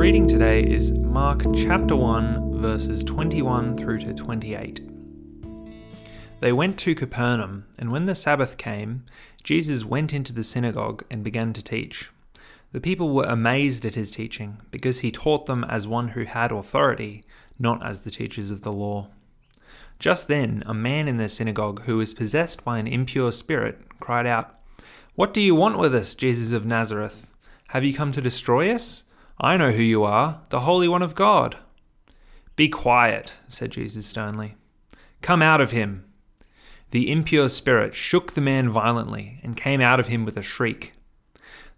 reading today is Mark chapter 1, verses 21 through to 28. They went to Capernaum, and when the Sabbath came, Jesus went into the synagogue and began to teach. The people were amazed at his teaching, because he taught them as one who had authority, not as the teachers of the law. Just then, a man in the synagogue who was possessed by an impure spirit cried out, What do you want with us, Jesus of Nazareth? Have you come to destroy us? I know who you are, the Holy One of God. Be quiet, said Jesus sternly. Come out of him. The impure spirit shook the man violently and came out of him with a shriek.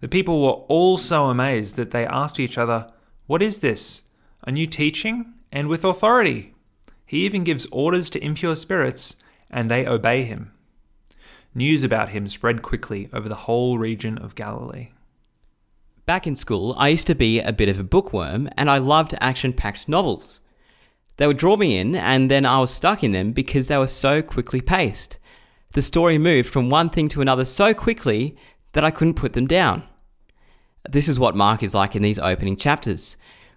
The people were all so amazed that they asked each other, What is this? A new teaching? And with authority. He even gives orders to impure spirits, and they obey him. News about him spread quickly over the whole region of Galilee. Back in school, I used to be a bit of a bookworm and I loved action packed novels. They would draw me in, and then I was stuck in them because they were so quickly paced. The story moved from one thing to another so quickly that I couldn't put them down. This is what Mark is like in these opening chapters.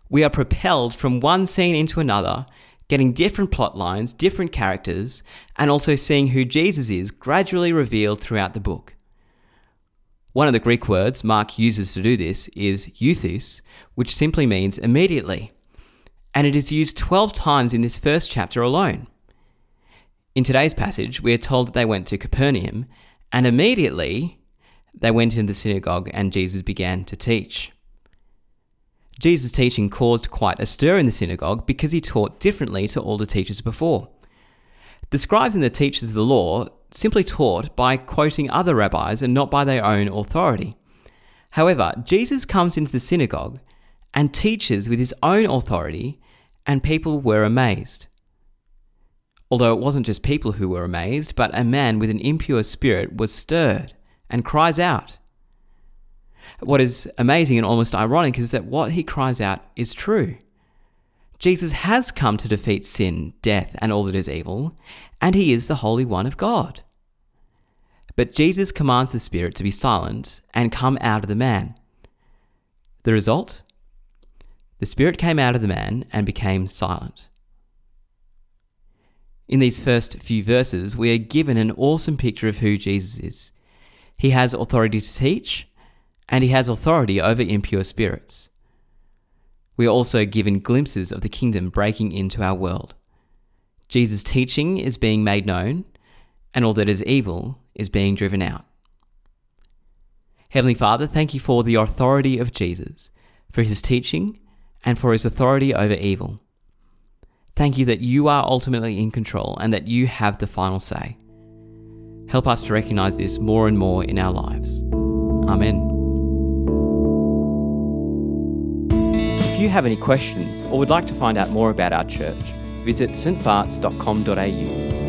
We are propelled from one scene into another, getting different plot lines, different characters, and also seeing who Jesus is gradually revealed throughout the book. One of the Greek words Mark uses to do this is euthus, which simply means immediately, and it is used 12 times in this first chapter alone. In today's passage, we are told that they went to Capernaum, and immediately they went into the synagogue and Jesus began to teach. Jesus' teaching caused quite a stir in the synagogue because he taught differently to all the teachers before. The scribes and the teachers of the law simply taught by quoting other rabbis and not by their own authority. However, Jesus comes into the synagogue and teaches with his own authority, and people were amazed. Although it wasn't just people who were amazed, but a man with an impure spirit was stirred and cries out. What is amazing and almost ironic is that what he cries out is true. Jesus has come to defeat sin, death, and all that is evil, and he is the Holy One of God. But Jesus commands the Spirit to be silent and come out of the man. The result? The Spirit came out of the man and became silent. In these first few verses, we are given an awesome picture of who Jesus is. He has authority to teach, and he has authority over impure spirits. We are also given glimpses of the kingdom breaking into our world. Jesus' teaching is being made known, and all that is evil is being driven out. Heavenly Father, thank you for the authority of Jesus, for his teaching, and for his authority over evil. Thank you that you are ultimately in control and that you have the final say. Help us to recognize this more and more in our lives. Amen. If you have any questions or would like to find out more about our church, visit stbarts.com.au